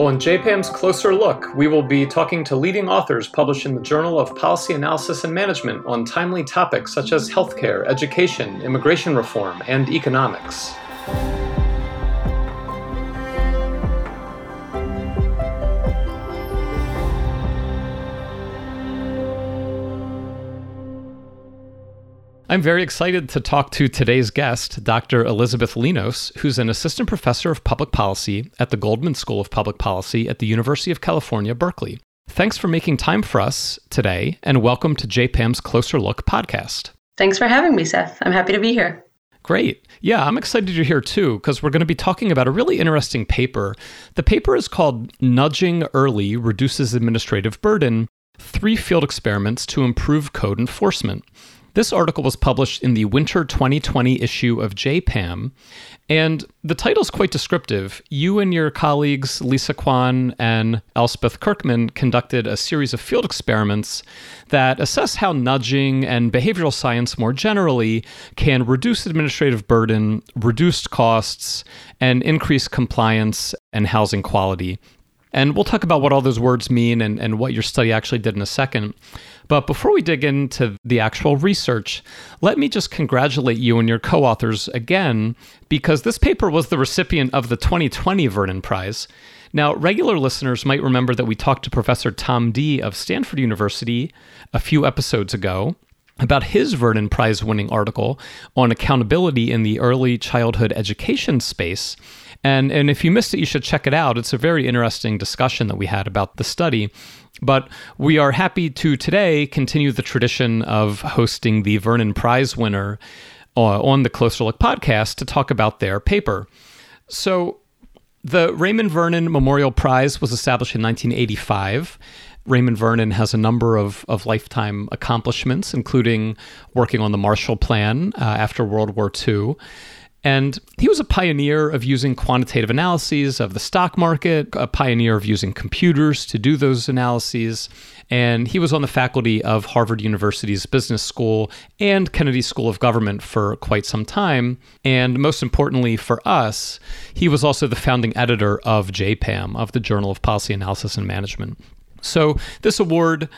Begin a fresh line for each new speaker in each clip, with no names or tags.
On JPAM's Closer Look, we will be talking to leading authors published in the Journal of Policy Analysis and Management on timely topics such as healthcare, education, immigration reform, and economics. I'm very excited to talk to today's guest, Dr. Elizabeth Linos, who's an assistant professor of public policy at the Goldman School of Public Policy at the University of California, Berkeley. Thanks for making time for us today, and welcome to JPAM's Closer Look podcast.
Thanks for having me, Seth. I'm happy to be here.
Great. Yeah, I'm excited you're here too, because we're going to be talking about a really interesting paper. The paper is called Nudging Early Reduces Administrative Burden Three Field Experiments to Improve Code Enforcement. This article was published in the winter 2020 issue of JPAM, and the title is quite descriptive. You and your colleagues, Lisa Quan and Elspeth Kirkman, conducted a series of field experiments that assess how nudging and behavioral science more generally can reduce administrative burden, reduce costs, and increase compliance and housing quality. And we'll talk about what all those words mean and, and what your study actually did in a second. But before we dig into the actual research, let me just congratulate you and your co authors again, because this paper was the recipient of the 2020 Vernon Prize. Now, regular listeners might remember that we talked to Professor Tom Dee of Stanford University a few episodes ago about his Vernon Prize winning article on accountability in the early childhood education space. And, and if you missed it, you should check it out. It's a very interesting discussion that we had about the study. But we are happy to today continue the tradition of hosting the Vernon Prize winner uh, on the Closer Look podcast to talk about their paper. So, the Raymond Vernon Memorial Prize was established in 1985. Raymond Vernon has a number of, of lifetime accomplishments, including working on the Marshall Plan uh, after World War II. And he was a pioneer of using quantitative analyses of the stock market, a pioneer of using computers to do those analyses. And he was on the faculty of Harvard University's Business School and Kennedy School of Government for quite some time. And most importantly for us, he was also the founding editor of JPAM, of the Journal of Policy Analysis and Management. So this award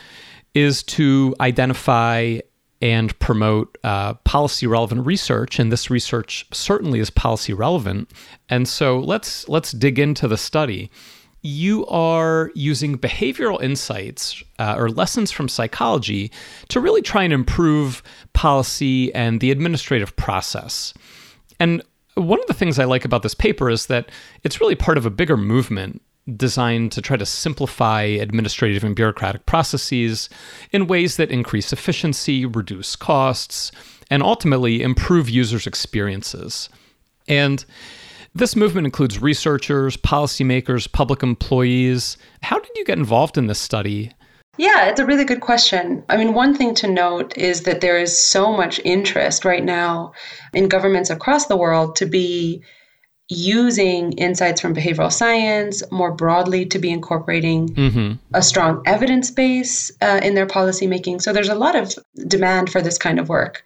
is to identify and promote uh, policy relevant research and this research certainly is policy relevant. And so let's let's dig into the study. You are using behavioral insights uh, or lessons from psychology to really try and improve policy and the administrative process. And one of the things I like about this paper is that it's really part of a bigger movement designed to try to simplify administrative and bureaucratic processes in ways that increase efficiency, reduce costs, and ultimately improve users' experiences. And this movement includes researchers, policymakers, public employees. How did you get involved in this study?
Yeah, it's a really good question. I mean, one thing to note is that there is so much interest right now in governments across the world to be using insights from behavioral science more broadly to be incorporating mm-hmm. a strong evidence base uh, in their policymaking. So there's a lot of demand for this kind of work.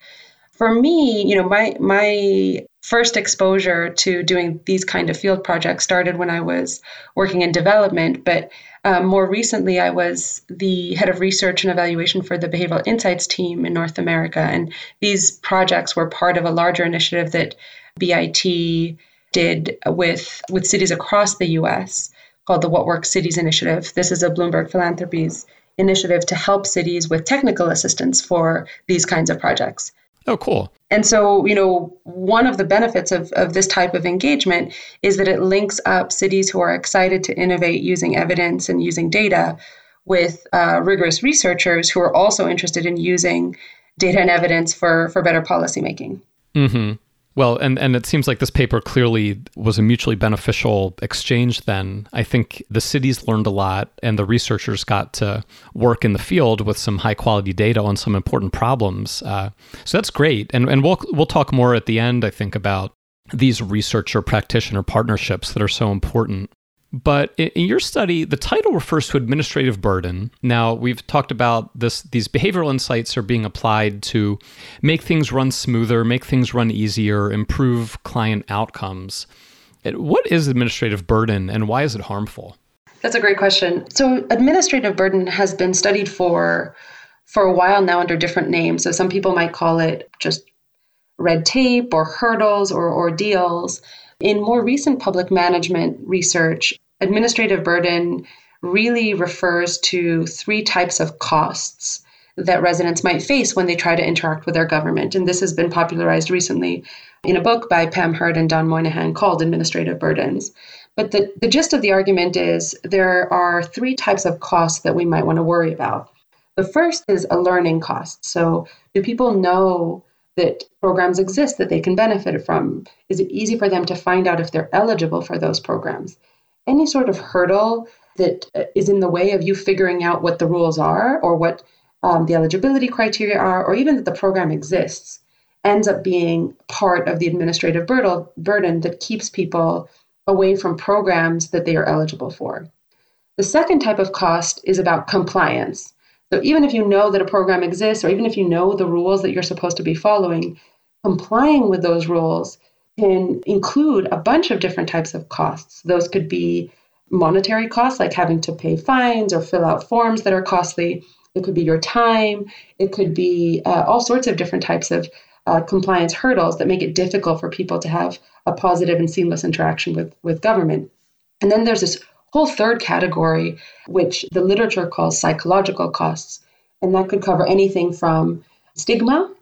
For me, you know, my my first exposure to doing these kind of field projects started when I was working in development, but um, more recently, I was the head of research and evaluation for the Behavioral Insights team in North America. And these projects were part of a larger initiative that BIT did with with cities across the U.S. called the What Works Cities Initiative. This is a Bloomberg Philanthropies initiative to help cities with technical assistance for these kinds of projects.
Oh, cool.
And so, you know, one of the benefits of, of this type of engagement is that it links up cities who are excited to innovate using evidence and using data with uh, rigorous researchers who are also interested in using data and evidence for, for better policymaking.
Mm-hmm. Well, and, and it seems like this paper clearly was a mutually beneficial exchange then. I think the cities learned a lot and the researchers got to work in the field with some high quality data on some important problems. Uh, so that's great. And, and we'll, we'll talk more at the end, I think, about these researcher practitioner partnerships that are so important. But in your study, the title refers to administrative burden. Now, we've talked about this these behavioral insights are being applied to make things run smoother, make things run easier, improve client outcomes. What is administrative burden and why is it harmful?
That's a great question. So, administrative burden has been studied for for a while now under different names. So, some people might call it just red tape or hurdles or ordeals. In more recent public management research, administrative burden really refers to three types of costs that residents might face when they try to interact with their government. And this has been popularized recently in a book by Pam Herd and Don Moynihan called Administrative Burdens. But the, the gist of the argument is there are three types of costs that we might want to worry about. The first is a learning cost. So, do people know that programs exist that they can benefit from? Is it easy for them to find out if they're eligible for those programs? Any sort of hurdle that uh, in the way of you figuring out what the rules are or what um, the eligibility criteria are, or even that the program exists, ends up being part of the administrative burden that keeps people away from programs that they are eligible for. The second type of cost is about compliance. So even if you know that a program exists, or even if you know the rules that you're supposed to be following, complying with those rules can include a bunch of different types of costs. Those could be monetary costs, like having to pay fines or fill out forms that are costly. It could be your time. It could be uh, all sorts of different types of uh, compliance hurdles that make it difficult for people to have a positive and seamless interaction with, with government. And then there's this whole third category, which the literature calls psychological costs. And that could cover anything from stigma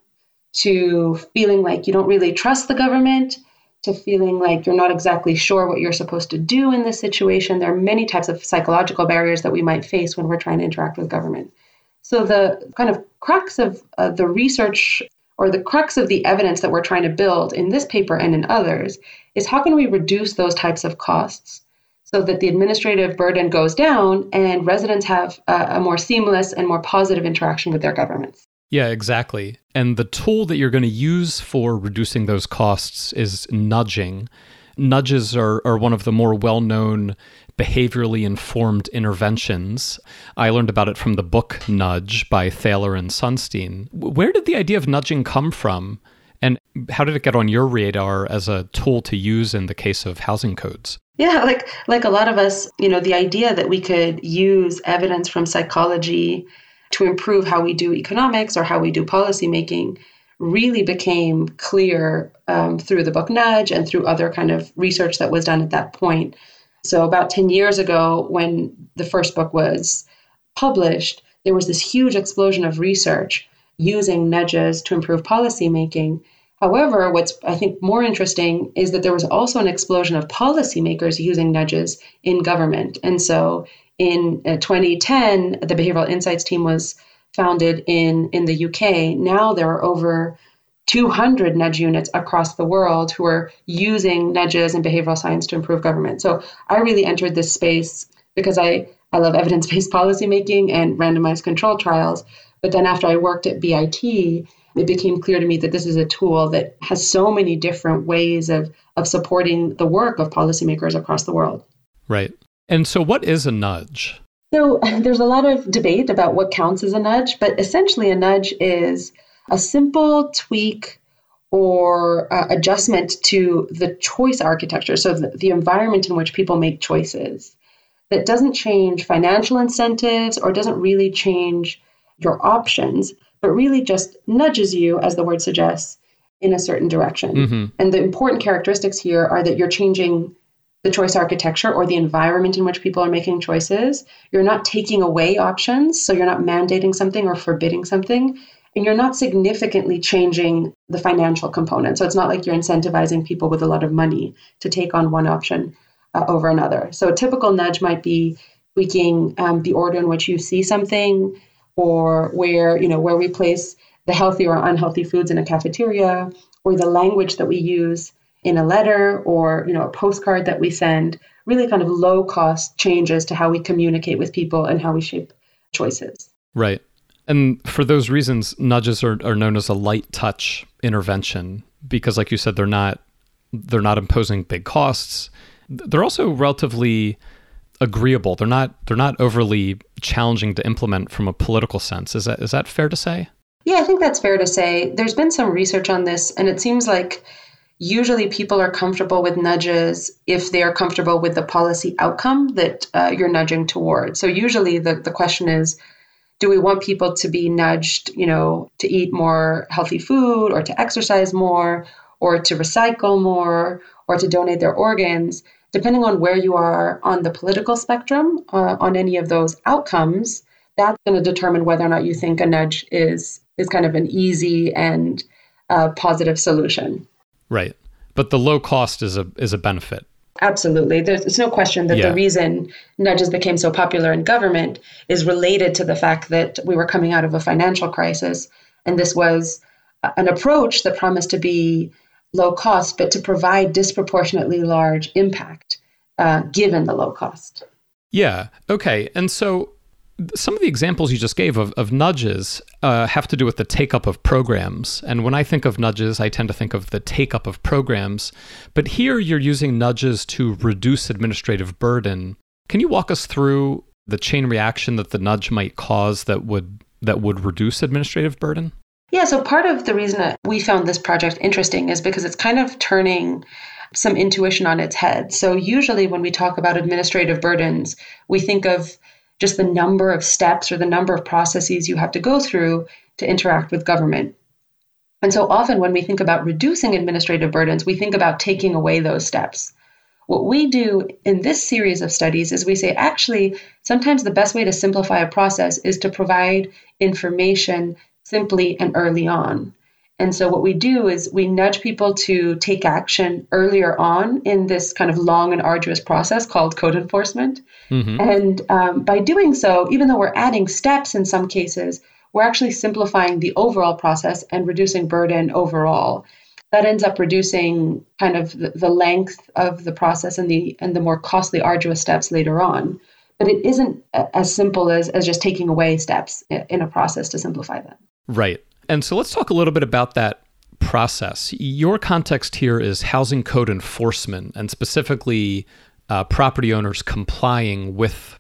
to feeling like you don't really trust the government to feeling like you're not exactly sure what you're supposed to do in this situation. There are many types of psychological barriers that we might face when we're trying to interact with government. So, the kind of crux of uh, the research or the crux of the evidence that we're trying to build in this paper and in others is how can we reduce those types of costs so that the administrative burden goes down and residents have a, a more seamless and more positive interaction with their governments.
Yeah, exactly. And the tool that you're going to use for reducing those costs is nudging. Nudges are, are one of the more well known behaviorally informed interventions. I learned about it from the book Nudge by Thaler and Sunstein. Where did the idea of nudging come from? And how did it get on your radar as a tool to use in the case of housing codes?
Yeah, like like a lot of us, you know, the idea that we could use evidence from psychology to improve how we do economics or how we do policymaking really became clear um, through the book Nudge and through other kind of research that was done at that point. So, about 10 years ago, when the first book was published, there was this huge explosion of research using nudges to improve policymaking. However, what's I think more interesting is that there was also an explosion of policymakers using nudges in government. And so in uh, 2010, the Behavioral Insights team was founded in, in the UK. Now there are over 200 nudge units across the world who are using nudges and behavioral science to improve government. So I really entered this space because I, I love evidence based policymaking and randomized control trials. But then after I worked at BIT, it became clear to me that this is a tool that has so many different ways of, of supporting the work of policymakers across the world.
Right. And so, what is a nudge?
So, there's a lot of debate about what counts as a nudge, but essentially, a nudge is a simple tweak or uh, adjustment to the choice architecture, so the, the environment in which people make choices, that doesn't change financial incentives or doesn't really change your options, but really just nudges you, as the word suggests, in a certain direction. Mm-hmm. And the important characteristics here are that you're changing the choice architecture or the environment in which people are making choices. You're not taking away options, so you're not mandating something or forbidding something. And you're not significantly changing the financial component. So it's not like you're incentivizing people with a lot of money to take on one option uh, over another. So a typical nudge might be tweaking um, the order in which you see something, or where you know where we place the healthy or unhealthy foods in a cafeteria, or the language that we use in a letter or you know a postcard that we send really kind of low cost changes to how we communicate with people and how we shape choices.
Right. And for those reasons nudges are, are known as a light touch intervention because like you said they're not they're not imposing big costs. They're also relatively agreeable. They're not they're not overly challenging to implement from a political sense. Is that is that fair to say?
Yeah i think that's fair to say. There's been some research on this and it seems like usually people are comfortable with nudges if they are comfortable with the policy outcome that uh, you're nudging towards. So usually the, the question is, do we want people to be nudged, you know, to eat more healthy food or to exercise more or to recycle more or to donate their organs? Depending on where you are on the political spectrum, uh, on any of those outcomes, that's going to determine whether or not you think a nudge is is kind of an easy and uh, positive solution.
Right, but the low cost is a is a benefit.
Absolutely. There's, there's no question that yeah. the reason nudges became so popular in government is related to the fact that we were coming out of a financial crisis. And this was an approach that promised to be low cost, but to provide disproportionately large impact uh, given the low cost.
Yeah. Okay. And so some of the examples you just gave of, of nudges uh, have to do with the take up of programs. And when I think of nudges, I tend to think of the take up of programs. But here you're using nudges to reduce administrative burden. Can you walk us through the chain reaction that the nudge might cause that would that would reduce administrative burden?
Yeah, so part of the reason that we found this project interesting is because it's kind of turning some intuition on its head. So usually when we talk about administrative burdens, we think of just the number of steps or the number of processes you have to go through to interact with government. And so often when we think about reducing administrative burdens, we think about taking away those steps. What we do in this series of studies is we say actually, sometimes the best way to simplify a process is to provide information simply and early on. And so, what we do is we nudge people to take action earlier on in this kind of long and arduous process called code enforcement. Mm-hmm. And um, by doing so, even though we're adding steps in some cases, we're actually simplifying the overall process and reducing burden overall. That ends up reducing kind of the, the length of the process and the and the more costly, arduous steps later on. But it isn't as simple as, as just taking away steps in a process to simplify them.
Right. And so let's talk a little bit about that process. Your context here is housing code enforcement and specifically uh, property owners complying with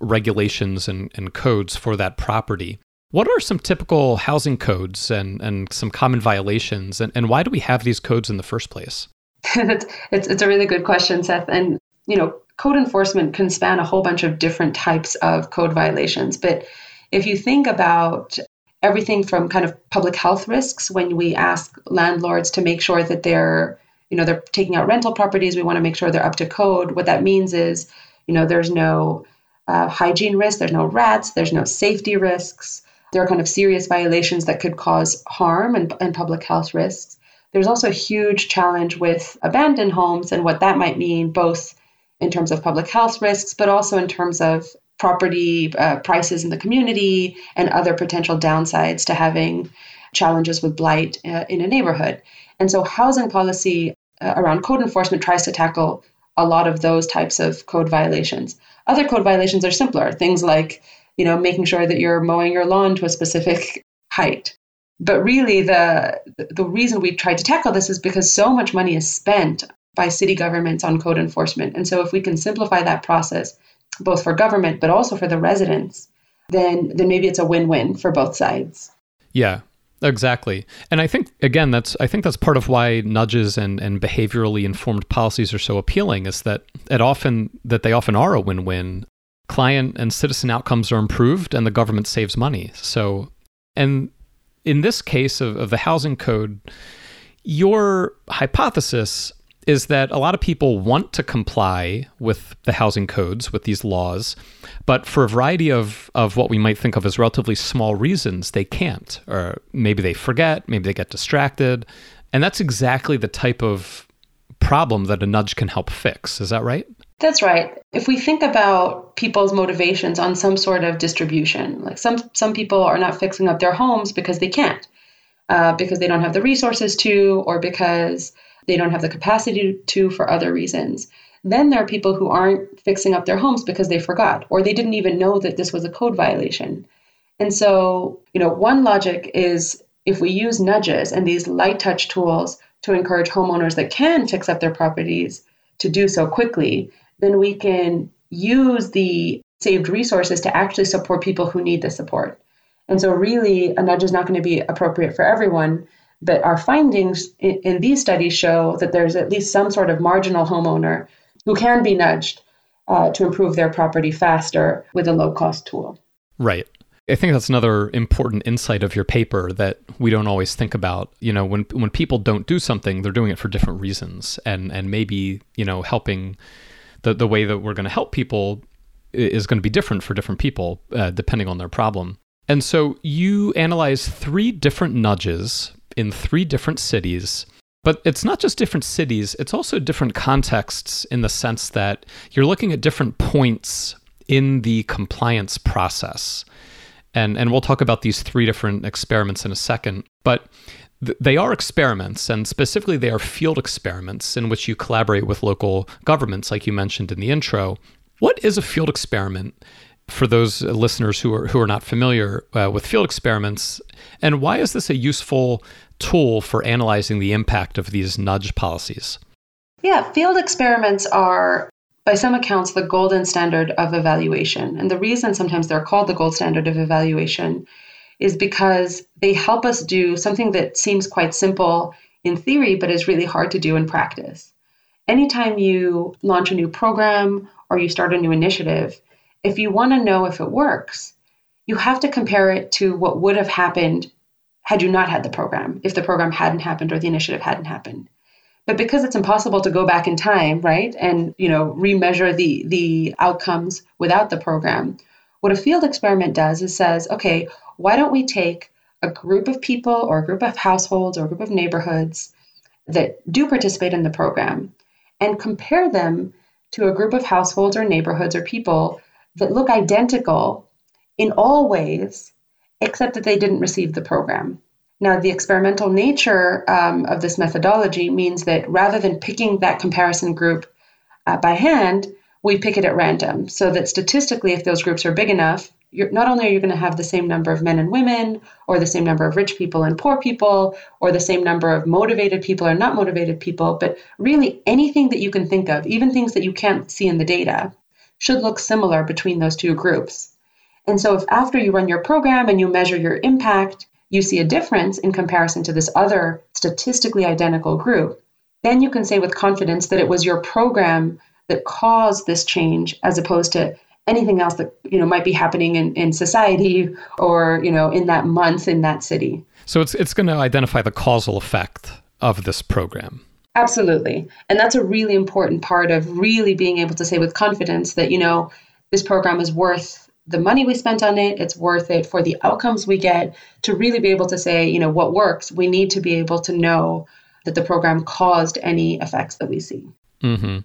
regulations and, and codes for that property. What are some typical housing codes and, and some common violations, and, and why do we have these codes in the first place?
it's, it's a really good question, Seth. And, you know, code enforcement can span a whole bunch of different types of code violations. But if you think about everything from kind of public health risks when we ask landlords to make sure that they're you know they're taking out rental properties we want to make sure they're up to code. What that means is you know there's no uh, hygiene risk there's no rats there's no safety risks. There are kind of serious violations that could cause harm and, and public health risks. There's also a huge challenge with abandoned homes and what that might mean both in terms of public health risks but also in terms of property uh, prices in the community and other potential downsides to having challenges with blight uh, in a neighborhood. And so, housing policy uh, around code enforcement tries to tackle a lot of those types of code violations. Other code violations are simpler, things like you know making sure that you're mowing your lawn to a specific height. But really, the the reason we tried to tackle this is because so much money is spent by city governments on code enforcement. And so, if we can simplify that process both for government but also for the residents, then then maybe it's a win-win for both sides.
Yeah, Exactly. And I think again that's I think that's part of why nudges and, and behaviorally informed policies are so appealing is that it often that they often are a win-win. Client and citizen outcomes are improved and the government saves money. So and in this case of, of the housing code, your hypothesis is that a lot of people want to comply with the housing codes, with these laws, but for a variety of, of what we might think of as relatively small reasons, they can't. Or maybe they forget, maybe they get distracted. And that's exactly the type of problem that a nudge can help fix. Is that right?
That's right. If we think about people's motivations on some sort of distribution, like some some people are not fixing up their homes because they can't, uh, because they don't have the resources to, or because they don't have the capacity to for other reasons. Then there are people who aren't fixing up their homes because they forgot or they didn't even know that this was a code violation. And so, you know, one logic is if we use nudges and these light touch tools to encourage homeowners that can fix up their properties to do so quickly, then we can use the saved resources to actually support people who need the support. And so, really, a nudge is not going to be appropriate for everyone, But our findings in, in these studies show that there's at least some sort of marginal homeowner who can be nudged uh, to improve their property faster with a low cost tool.
Right. I think that's another important insight of your paper that we don't always think about. You know, when when people don't do something, they're doing it for different reasons, and and maybe you know helping the the way that we're going to help people is going to be different for different people uh, depending on their problem. And so you analyze three different nudges in three different cities. But it's not just different cities, it's also different contexts in the sense that you're looking at different points in the compliance process and and we'll talk about these three different experiments in a second but th- they are experiments and specifically they are field experiments in which you collaborate with local governments like you mentioned in the intro what is a field experiment for those listeners who are who are not familiar uh, with field experiments and why is this a useful tool for analyzing the impact of these nudge policies
yeah, field experiments are by some accounts, the golden standard of evaluation. And the reason sometimes they're called the gold standard of evaluation is because they help us do something that seems quite simple in theory, but is really hard to do in practice. Anytime you launch a new program or you start a new initiative, if you want to know if it works, you have to compare it to what would have happened had you not had the program, if the program hadn't happened or the initiative hadn't happened. But because it's impossible to go back in time, right, and you know remeasure the the outcomes without the program, what a field experiment does is says, okay, why don't we take a group of people or a group of households or a group of neighborhoods that do participate in the program and compare them to a group of households or neighborhoods or people that look identical in all ways except that they didn't receive the program. Now, the experimental nature um, of this methodology means that rather than picking that comparison group uh, by hand, we pick it at random so that statistically, if those groups are big enough, not only are you going to have the same number of men and women, or the same number of rich people and poor people, or the same number of motivated people or not motivated people, but really anything that you can think of, even things that you can't see in the data, should look similar between those two groups. And so, if after you run your program and you measure your impact, you see a difference in comparison to this other statistically identical group, then you can say with confidence that it was your program that caused this change as opposed to anything else that you know might be happening in, in society or you know in that month in that city
so it's it's going to identify the causal effect of this program
absolutely and that's a really important part of really being able to say with confidence that you know this program is worth the money we spent on it, it's worth it for the outcomes we get to really be able to say, you know, what works. We need to be able to know that the program caused any effects that we see.
Mm-hmm.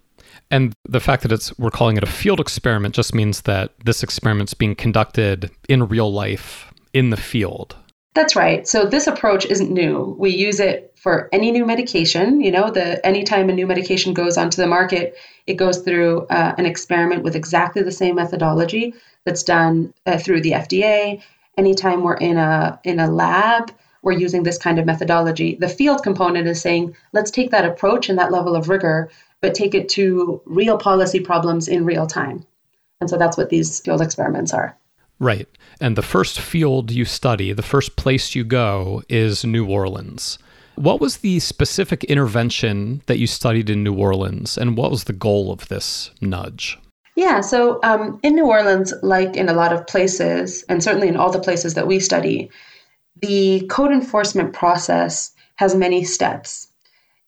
And the fact that it's we're calling it a field experiment just means that this experiment's being conducted in real life in the field.
That's right. So this approach isn't new. We use it for any new medication. You know, the anytime a new medication goes onto the market, it goes through uh, an experiment with exactly the same methodology that's done uh, through the FDA. Anytime we're in a in a lab, we're using this kind of methodology. The field component is saying, let's take that approach and that level of rigor, but take it to real policy problems in real time. And so that's what these field experiments are.
Right. And the first field you study, the first place you go is New Orleans. What was the specific intervention that you studied in New Orleans, and what was the goal of this nudge?
Yeah, so um, in New Orleans, like in a lot of places, and certainly in all the places that we study, the code enforcement process has many steps.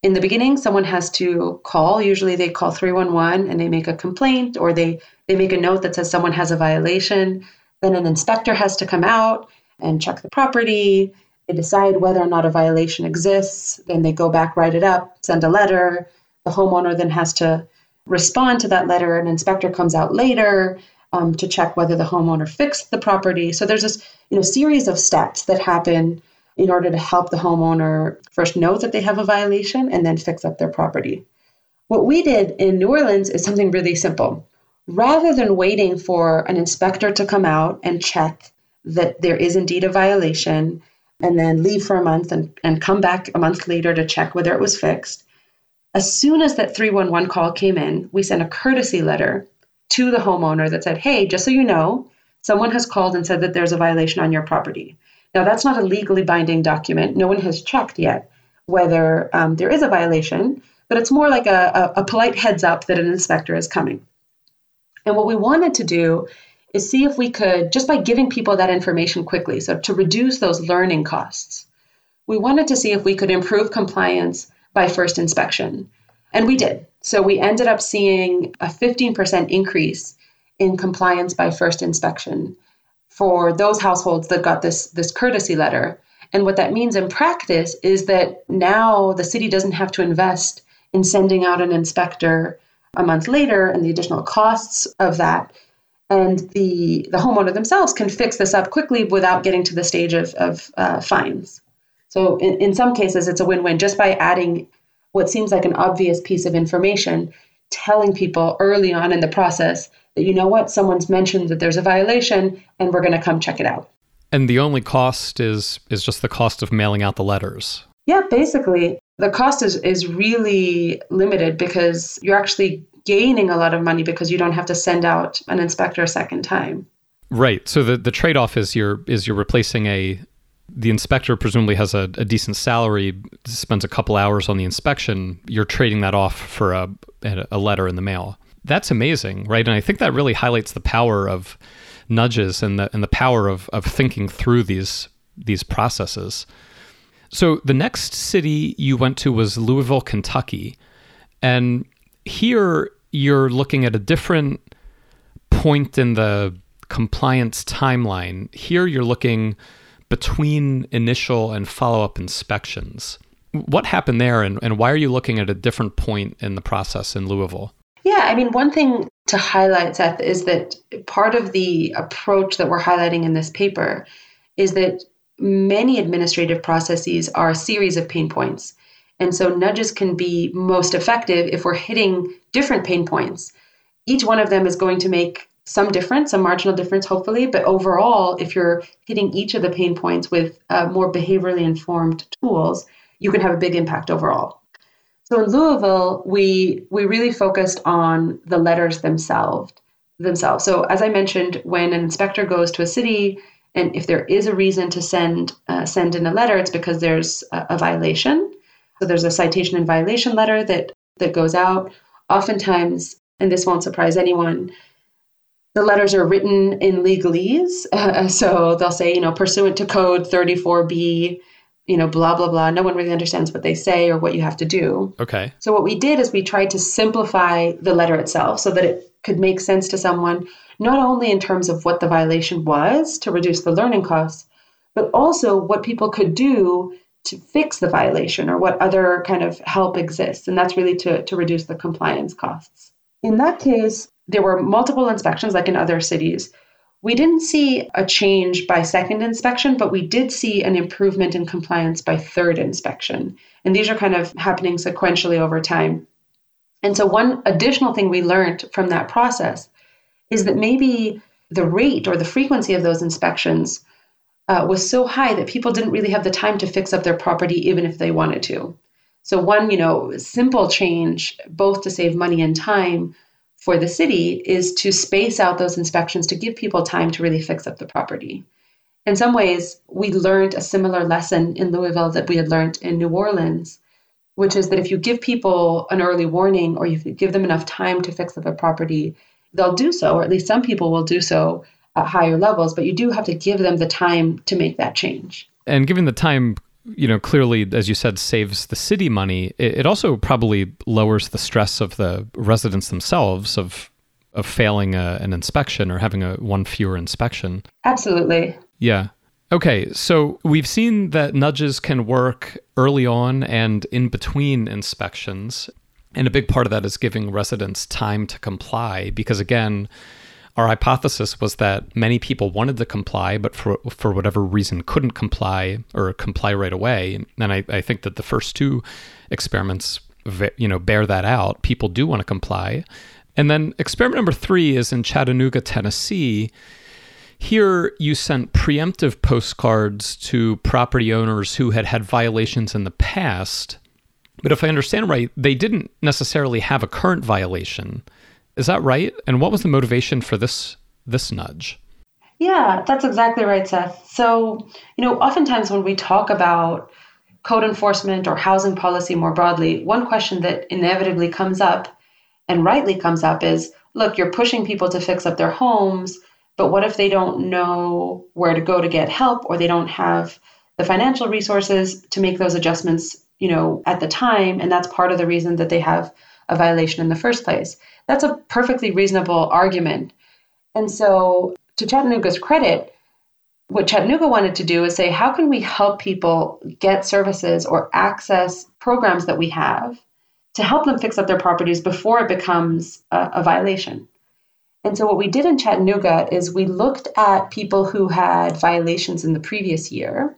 In the beginning, someone has to call. Usually, they call 311 and they make a complaint or they, they make a note that says someone has a violation. Then an inspector has to come out and check the property. They decide whether or not a violation exists. Then they go back, write it up, send a letter. The homeowner then has to respond to that letter. An inspector comes out later um, to check whether the homeowner fixed the property. So there's this you know series of steps that happen in order to help the homeowner first know that they have a violation and then fix up their property. What we did in New Orleans is something really simple. Rather than waiting for an inspector to come out and check that there is indeed a violation and then leave for a month and, and come back a month later to check whether it was fixed, as soon as that 311 call came in, we sent a courtesy letter to the homeowner that said, Hey, just so you know, someone has called and said that there's a violation on your property. Now, that's not a legally binding document. No one has checked yet whether um, there is a violation, but it's more like a, a, a polite heads up that an inspector is coming. And what we wanted to do is see if we could, just by giving people that information quickly, so to reduce those learning costs, we wanted to see if we could improve compliance by first inspection. And we did. So we ended up seeing a 15% increase in compliance by first inspection for those households that got this, this courtesy letter. And what that means in practice is that now the city doesn't have to invest in sending out an inspector a month later and the additional costs of that. And the, the homeowner themselves can fix this up quickly without getting to the stage of, of uh, fines. So, in, in some cases, it's a win win just by adding what seems like an obvious piece of information, telling people early on in the process that, you know what, someone's mentioned that there's a violation and we're going to come check it out.
And the only cost is is just the cost of mailing out the letters.
Yeah, basically. The cost is, is really limited because you're actually gaining a lot of money because you don't have to send out an inspector a second time.
Right. So the, the trade off is you're is you're replacing a the inspector presumably has a, a, decent salary, spends a couple hours on the inspection. You're trading that off for a a letter in the mail. That's amazing, right? And I think that really highlights the power of nudges and the and the power of of thinking through these these processes. So the next city you went to was Louisville, Kentucky. And here you're looking at a different point in the compliance timeline. Here you're looking between initial and follow up inspections. What happened there, and, and why are you looking at a different point in the process in Louisville?
Yeah, I mean, one thing to highlight, Seth, is that part of the approach that we're highlighting in this paper is that many administrative processes are a series of pain points. And so nudges can be most effective if we're hitting different pain points. Each one of them is going to make some difference, some marginal difference, hopefully. But overall, if you're hitting each of the pain points with uh, more behaviorally informed tools, you can have a big impact overall. So in Louisville, we we really focused on the letters themselves. Themselves. So as I mentioned, when an inspector goes to a city, and if there is a reason to send uh, send in a letter, it's because there's a, a violation. So there's a citation and violation letter that that goes out. Oftentimes, and this won't surprise anyone, the letters are written in legalese. Uh, so they'll say, you know, pursuant to code 34B, you know, blah, blah, blah. No one really understands what they say or what you have to do.
Okay.
So what we did is we tried to simplify the letter itself so that it could make sense to someone, not only in terms of what the violation was to reduce the learning costs, but also what people could do to fix the violation or what other kind of help exists. And that's really to, to reduce the compliance costs. In that case, there were multiple inspections, like in other cities. We didn't see a change by second inspection, but we did see an improvement in compliance by third inspection. And these are kind of happening sequentially over time. And so, one additional thing we learned from that process is that maybe the rate or the frequency of those inspections uh, was so high that people didn't really have the time to fix up their property even if they wanted to. So, one, you know, simple change, both to save money and time, for the city is to space out those inspections to give people time to really fix up the property. In some ways, we learned a similar lesson in Louisville that we had learned in New Orleans, which is that if you give people an early warning or you give them enough time to fix up a property, they'll do so, or at least some people will do so at higher levels, but you do have to give them the time to make that change.
And given the time you know, clearly, as you said, saves the city money. It, it also probably lowers the stress of the residents themselves of of failing a, an inspection or having a one fewer inspection.
Absolutely.
Yeah. Okay, so we've seen that nudges can work early on and in between inspections. And a big part of that is giving residents time to comply because, again, our hypothesis was that many people wanted to comply, but for for whatever reason couldn't comply or comply right away. And I, I think that the first two experiments, you know, bear that out. People do want to comply. And then experiment number three is in Chattanooga, Tennessee. Here, you sent preemptive postcards to property owners who had had violations in the past. But if I understand right, they didn't necessarily have a current violation. Is that right? And what was the motivation for this this nudge?
Yeah, that's exactly right, Seth. So, you know, oftentimes when we talk about code enforcement or housing policy more broadly, one question that inevitably comes up and rightly comes up is look, you're pushing people to fix up their homes, but what if they don't know where to go to get help or they don't have the financial resources to make those adjustments, you know, at the time and that's part of the reason that they have a violation in the first place. That's a perfectly reasonable argument. And so, to Chattanooga's credit, what Chattanooga wanted to do is say, how can we help people get services or access programs that we have to help them fix up their properties before it becomes a, a violation? And so, what we did in Chattanooga is we looked at people who had violations in the previous year.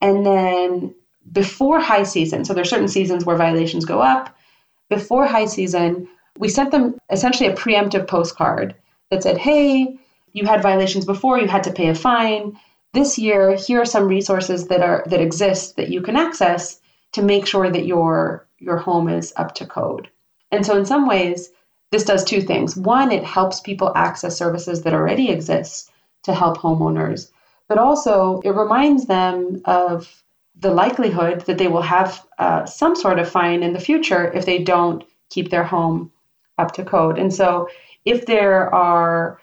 And then before high season, so there are certain seasons where violations go up. Before high season, we sent them essentially a preemptive postcard that said, hey, you had violations before, you had to pay a fine. This year, here are some resources that are that exist that you can access to make sure that your your home is up to code. And so in some ways, this does two things. One, it helps people access services that already exist to help homeowners, but also it reminds them of the likelihood that they will have uh, some sort of fine in the future if they don't keep their home up to code. And so if there are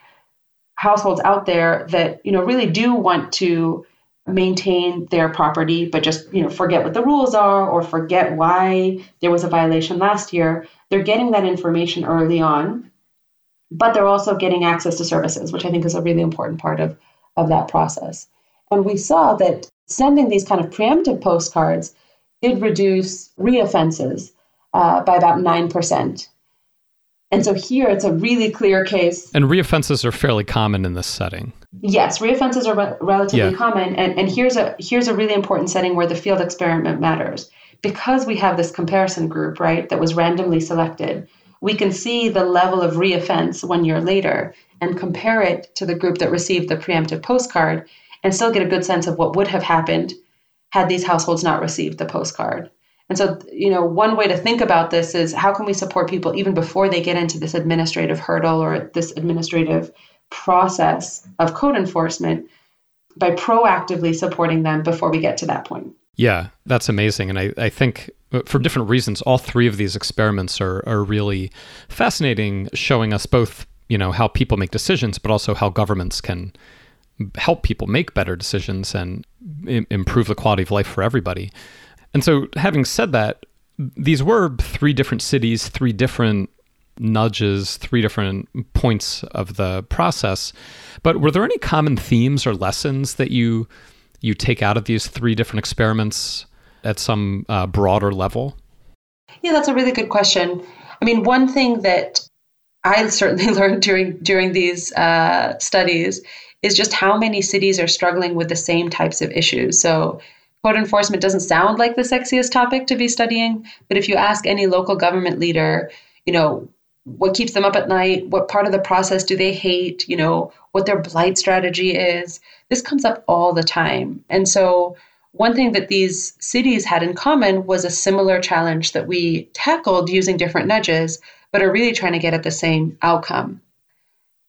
households out there that you know really do want to maintain their property but just you know forget what the rules are or forget why there was a violation last year they're getting that information early on but they're also getting access to services which i think is a really important part of of that process and we saw that sending these kind of preemptive postcards did reduce reoffenses uh, by about 9% and so here it's a really clear case.
And reoffenses are fairly common in this setting.
Yes, reoffenses are re- relatively yeah. common. And, and here's a here's a really important setting where the field experiment matters. Because we have this comparison group, right, that was randomly selected, we can see the level of reoffense one year later and compare it to the group that received the preemptive postcard and still get a good sense of what would have happened had these households not received the postcard. And so, you know, one way to think about this is how can we support people even before they get into this administrative hurdle or this administrative process of code enforcement by proactively supporting them before we get to that point.
Yeah, that's amazing. And I, I think uh, for different reasons, all three of these experiments are, are really fascinating, showing us both, you know, how people make decisions, but also how governments can help people make better decisions and Im- improve the quality of life for everybody. And so, having said that, these were three different cities, three different nudges, three different points of the process. But were there any common themes or lessons that you you take out of these three different experiments at some uh, broader level?
Yeah, that's a really good question. I mean, one thing that I certainly learned during during these uh, studies is just how many cities are struggling with the same types of issues. So Code enforcement doesn't sound like the sexiest topic to be studying, but if you ask any local government leader, you know, what keeps them up at night, what part of the process do they hate, you know, what their blight strategy is, this comes up all the time. And so, one thing that these cities had in common was a similar challenge that we tackled using different nudges, but are really trying to get at the same outcome.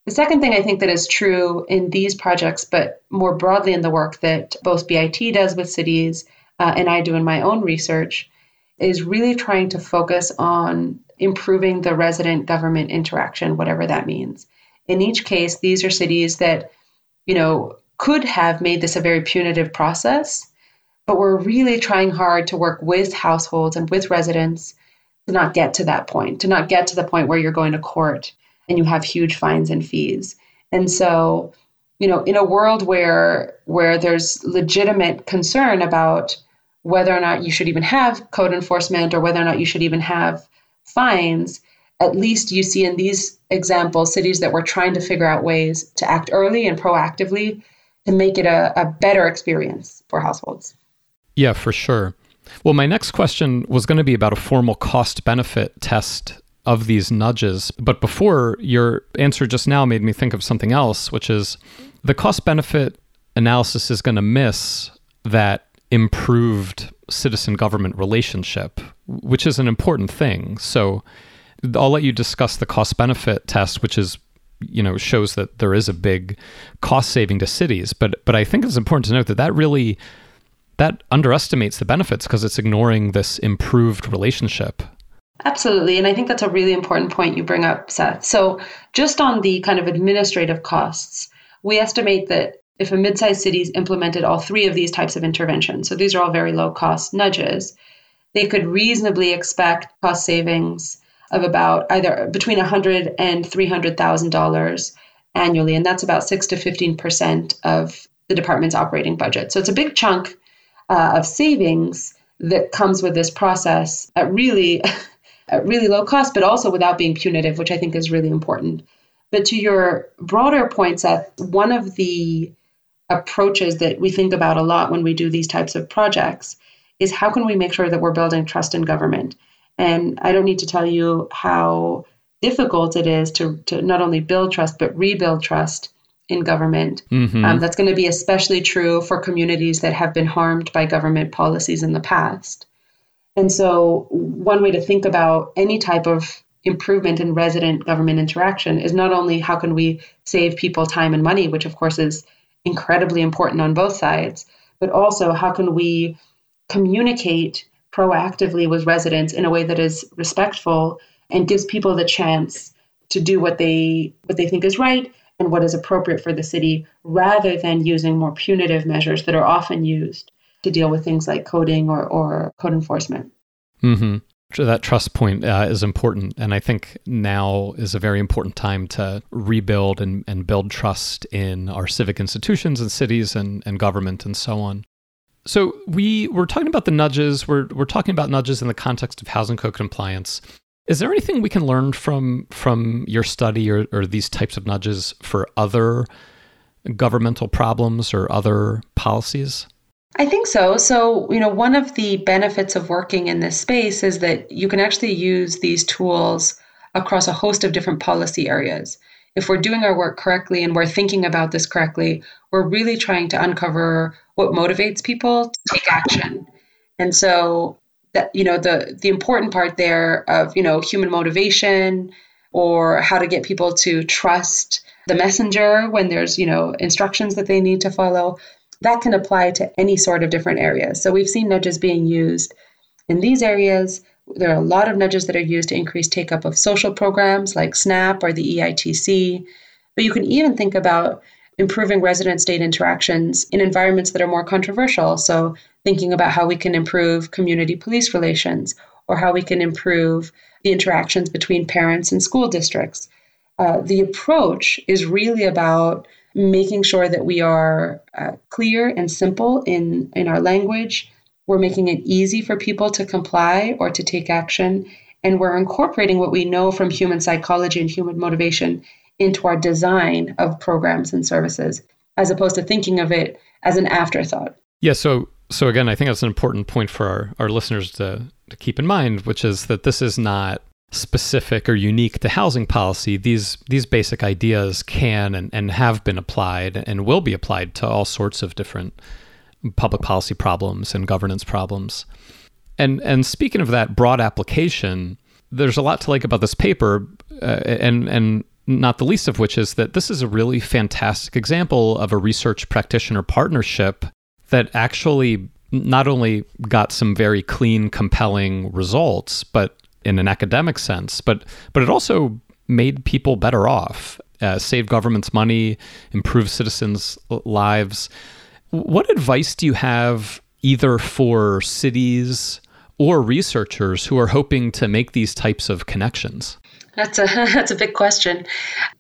The second thing I think that is true in these projects, but more broadly in the work that both BIT does with cities uh, and I do in my own research, is really trying to focus on improving the resident government interaction, whatever that means. In each case, these are cities that, you know, could have made this a very punitive process, but we're really trying hard to work with households and with residents to not get to that point, to not get to the point where you're going to court and you have huge fines and fees. And so, you know, in a world where where there's legitimate concern about whether or not you should even have code enforcement or whether or not you should even have fines, at least you see in these examples cities that were trying to figure out ways to act early and proactively to make it a, a better experience for households.
Yeah, for sure. Well, my next question was going to be about a formal cost benefit test of these nudges. But before, your answer just now made me think of something else, which is the cost benefit analysis is going to miss that improved citizen government relationship, which is an important thing. So I'll let you discuss the cost benefit test, which is you know shows that there is a big cost saving to cities. But but I think it's important to note that that really that underestimates the benefits because it's ignoring this improved relationship.
Absolutely. And I think that's a really important point you bring up, Seth. So, just on the kind of administrative costs, we estimate that if a mid sized cities implemented all three of these types of interventions, so these are all very low cost nudges, they could reasonably expect cost savings of about either between $100 and $300,000 annually. And that's about 6 to 15% of the department's operating budget. So it's a big chunk uh, of savings that comes with this process at really, at really low cost, but also without being punitive, which I think is really important. But to your broader point, Seth, one of the approaches that we think about a lot when we do these types of projects is how can we make sure that we're building trust in government? And I don't need to tell you how difficult it is to, to not only build trust, but rebuild trust in government. Mm-hmm. Um, that's going to be especially true for communities that have been harmed by government policies in the past. And so, one way to think about any type of improvement in resident government interaction is not only how can we save people time and money, which of course is incredibly important on both sides, but also how can we communicate proactively with residents in a way that is respectful and gives people the chance to do what they what they think is right and what is appropriate for the city rather than using more punitive measures that are often used to deal with things like coding or, or code enforcement.
Mm-hmm. So that trust point uh, is important. And I think now is a very important time to rebuild and, and build trust in our civic institutions and cities and, and government and so on. So we we're talking about the nudges. We're we're talking about nudges in the context of housing code compliance. Is there anything we can learn from from your study or, or these types of nudges for other governmental problems or other policies?
I think so. So, you know, one of the benefits of working in this space is that you can actually use these tools across a host of different policy areas. If we're doing our work correctly and we're thinking about this correctly, we're really trying to uncover what motivates people to take action. And so that you know the the important part there of you know human motivation or how to get people to trust the messenger when there's you know instructions that they need to follow that can apply to any sort of different areas so we've seen nudges being used in these areas there are a lot of nudges that are used to increase take up of social programs like snap or the eitc but you can even think about improving resident state interactions in environments that are more controversial. So, thinking about how we can improve community police relations or how we can improve the interactions between parents and school districts. Uh, the approach is really about making sure that we are uh, clear and simple in, in our language. We're making it easy for people to comply or to take action. And we're incorporating what we know from human psychology and human motivation into our design of programs and services as opposed to thinking of it as an afterthought.
Yeah, so so again, I think that's an important point for our, our listeners to, to keep in mind, which is that this is not specific or unique to housing policy. These these basic ideas can and, and have been applied and will be applied to all sorts of different public policy problems and governance problems. And and speaking of that broad application, there's a lot to like about this paper, uh, and and not the least of which is that this is a really fantastic example of a research practitioner partnership that actually not only got some very clean, compelling results, but in an academic sense, but but it also made people better off, uh, saved government's money, improved citizens' lives. What advice do you have either for cities or researchers who are hoping to make these types of connections?
That's a that's a big question.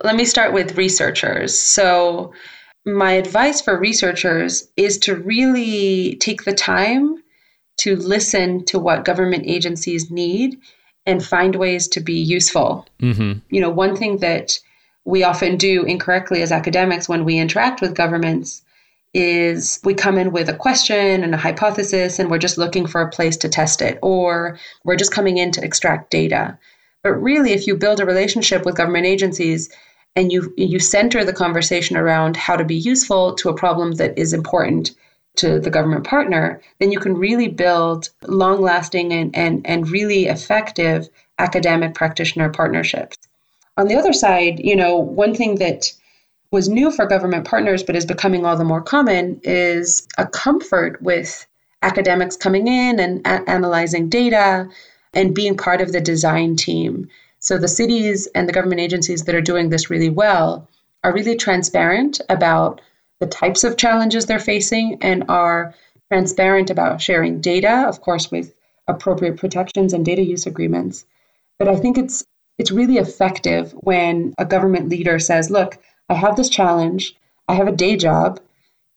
Let me start with researchers. So my advice for researchers is to really take the time to listen to what government agencies need and find ways to be useful. Mm-hmm. You know, one thing that we often do incorrectly as academics when we interact with governments is we come in with a question and a hypothesis and we're just looking for a place to test it or we're just coming in to extract data but really, if you build a relationship with government agencies and you you center the conversation around how to be useful to a problem that is important to the government partner, then you can really build long lasting and, and, and really effective academic practitioner partnerships. On the other side, you know, one thing that was new for government partners but is becoming all the more common is a comfort with academics coming in and a- analyzing data and being part of the design team. So the cities and the government agencies that are doing this really well are really transparent about the types of challenges they're facing and are transparent about sharing data, of course, with appropriate protections and data use agreements. But I think it's it's really effective when a government leader says, "Look, I have this challenge. I have a day job.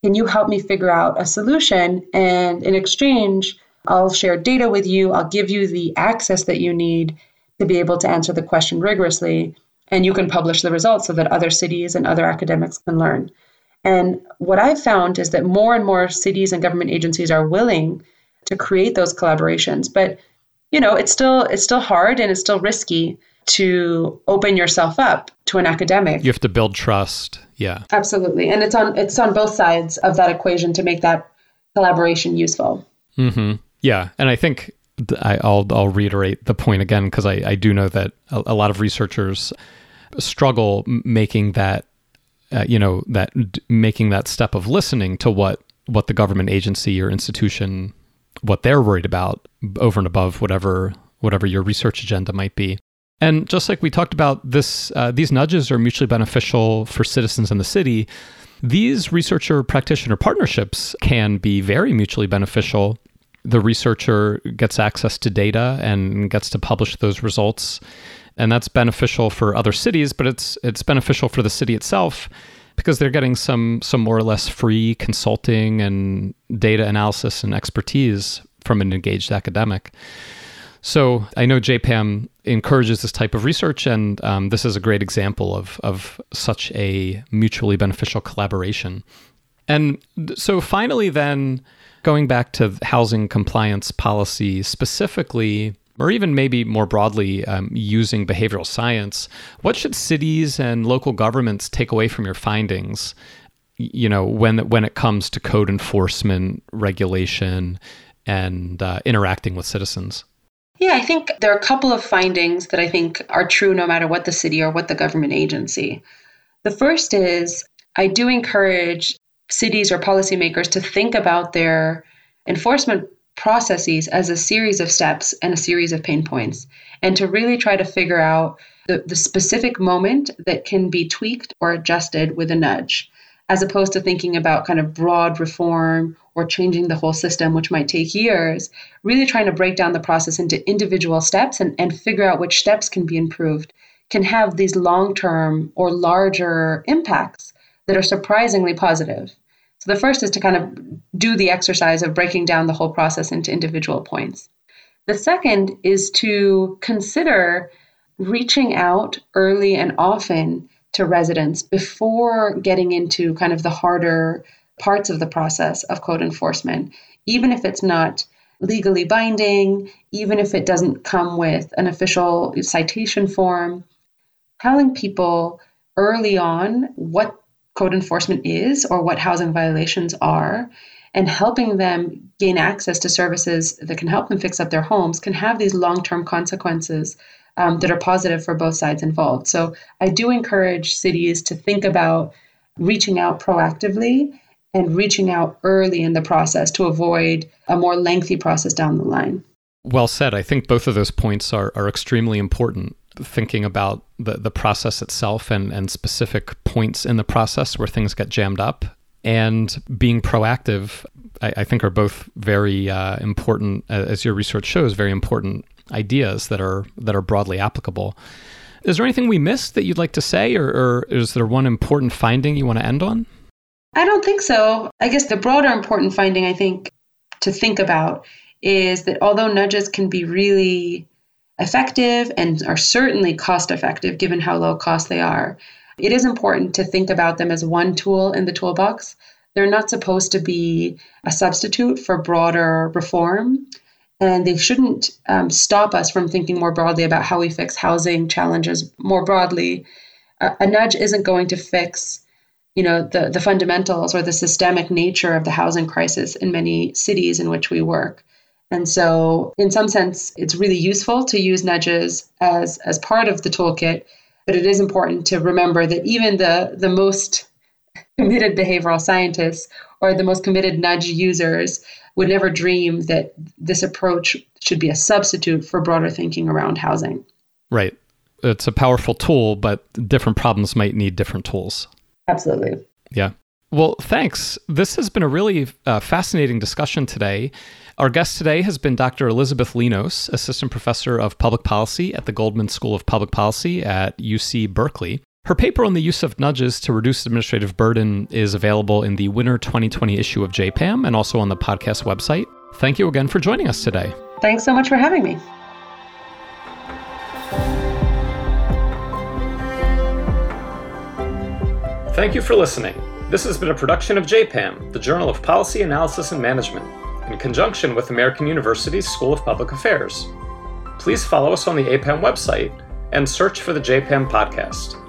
Can you help me figure out a solution? And in exchange, I'll share data with you. I'll give you the access that you need to be able to answer the question rigorously. And you can publish the results so that other cities and other academics can learn. And what I've found is that more and more cities and government agencies are willing to create those collaborations. But you know, it's still it's still hard and it's still risky to open yourself up to an academic.
You have to build trust. Yeah.
Absolutely. And it's on it's on both sides of that equation to make that collaboration useful.
Mm-hmm. Yeah. And I think I, will I'll reiterate the point again because I, I do know that a, a lot of researchers struggle making that uh, you know that d- making that step of listening to what what the government agency or institution what they're worried about over and above whatever whatever your research agenda might be. And just like we talked about this uh, these nudges are mutually beneficial for citizens in the city these researcher practitioner partnerships can be very mutually beneficial. The researcher gets access to data and gets to publish those results and that's beneficial for other cities but it's it's beneficial for the city itself because they're getting some some more or less free consulting and data analysis and expertise from an engaged academic so I know JPAM encourages this type of research, and um, this is a great example of, of such a mutually beneficial collaboration. And so finally, then, going back to housing compliance policy specifically, or even maybe more broadly um, using behavioral science, what should cities and local governments take away from your findings? You know, when when it comes to code enforcement, regulation, and uh, interacting with citizens.
Yeah, I think there are a couple of findings that I think are true no matter what the city or what the government agency. The first is I do encourage cities or policymakers to think about their enforcement processes as a series of steps and a series of pain points, and to really try to figure out the, the specific moment that can be tweaked or adjusted with a nudge, as opposed to thinking about kind of broad reform or changing the whole system, which might take years, really trying to break down the process into individual steps and, and figure out which steps can be improved, can have these long term or larger impacts that are surprisingly positive. So the first is to kind of do the exercise of breaking down the whole process into individual points. The second is to consider reaching out early and often to residents before getting into kind of the harder parts of the process of code enforcement, even if it's not legally binding, even if it doesn't come with an official citation form, telling people early on what code enforcement is or what housing violations are and helping them gain access to services that can help them fix up their homes can have these long-term consequences um, that are positive for both sides involved so i do encourage cities to think about reaching out proactively and reaching out early in the process to avoid a more lengthy process down the line.
Well said. I think both of those points are, are extremely important. Thinking about the, the process itself and, and specific points in the process where things get jammed up and being proactive, I, I think are both very uh, important, as your research shows, very important ideas that are that are broadly applicable. Is there anything we missed that you'd like to say, or, or is there one important finding you want to end on?
I don't think so. I guess the broader important finding I think to think about is that although nudges can be really effective and are certainly cost effective given how low cost they are, it is important to think about them as one tool in the toolbox. They're not supposed to be a substitute for broader reform, and they shouldn't um, stop us from thinking more broadly about how we fix housing challenges more broadly. A, nudge isn't going to fix you know the, the fundamentals or the systemic nature of the housing crisis in many cities in which we work and so in some sense it's really useful to use nudges as as part of the toolkit but it is important to remember that even the, the most committed behavioral scientists or the most committed nudge users would never dream that this approach should be a substitute for broader thinking around housing.
Right. It's a powerful tool, but different problems might need different tools.
Absolutely.
Yeah. Well, thanks. This has been a really uh, fascinating discussion today. Our guest today has been Dr. Elizabeth Linos, Assistant Professor of Public Policy at the Goldman School of Public Policy at UC Berkeley. Her paper on the use of nudges to reduce administrative burden is available in the winter 2020 issue of JPAM and also on the podcast website. Thank you again for joining us today.
Thanks so much for having me.
Thank you for listening. This has been a production of JPAM, the Journal of Policy Analysis and Management, in conjunction with American University's School of Public Affairs. Please follow us on the APPAM website and search for the JPAM podcast.